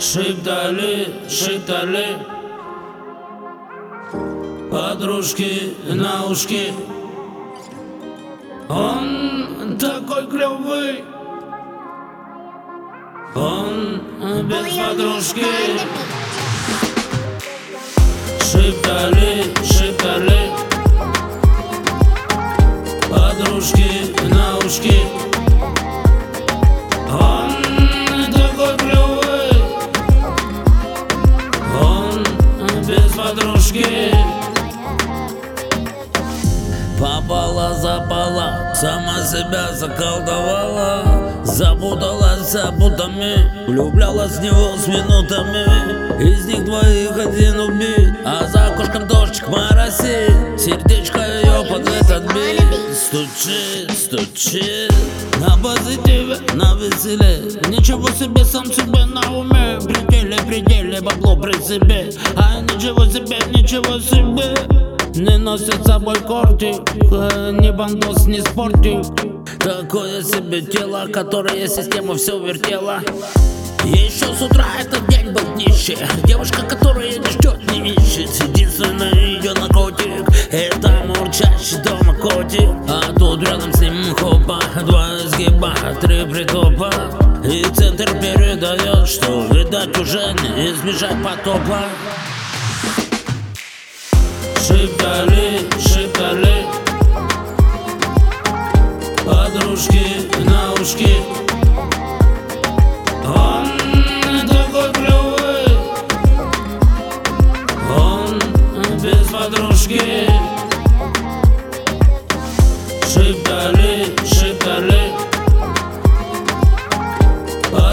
Шептали, шептали Подружки на ушки. Он такой клевый Он без подружки. Шептали, шептали Подружки на ушки подружки. Попала, запала, сама себя заколдовала. Запуталась запутами, влюблялась в него с минутами. Из них двоих один убит, а за окошком дождик моросит. Сердечко бит Стучит, стучит На позитиве, на веселе. Ничего себе, сам себе на уме. Пределе, пределе, бабло при себе. А ничего себе, ничего себе. Не носит с собой кортик э, Ни бандос, ни спортик Такое себе тело, которое система все вертела еще с утра этот день был нищий Девушка, которая не ждет, не ищет Единственный ее мурчащий котик А тут рядом с ним хопа. Два изгиба, три притопа И центр передает, что видать уже не избежать потопа. Шептали, шептали Подружки на ушки. Он такой клевый. Он без подружки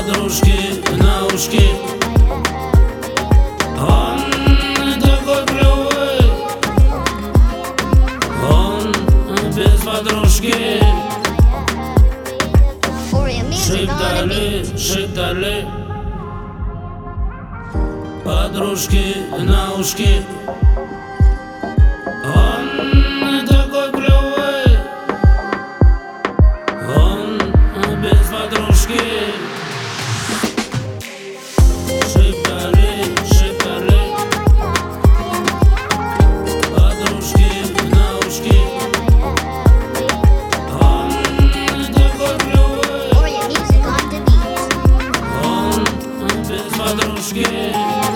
Подружки на ушки Он такой клевый Он без подружки. Шептали, шептали Подружки на ушки Он такой клевый Он без подружки skin.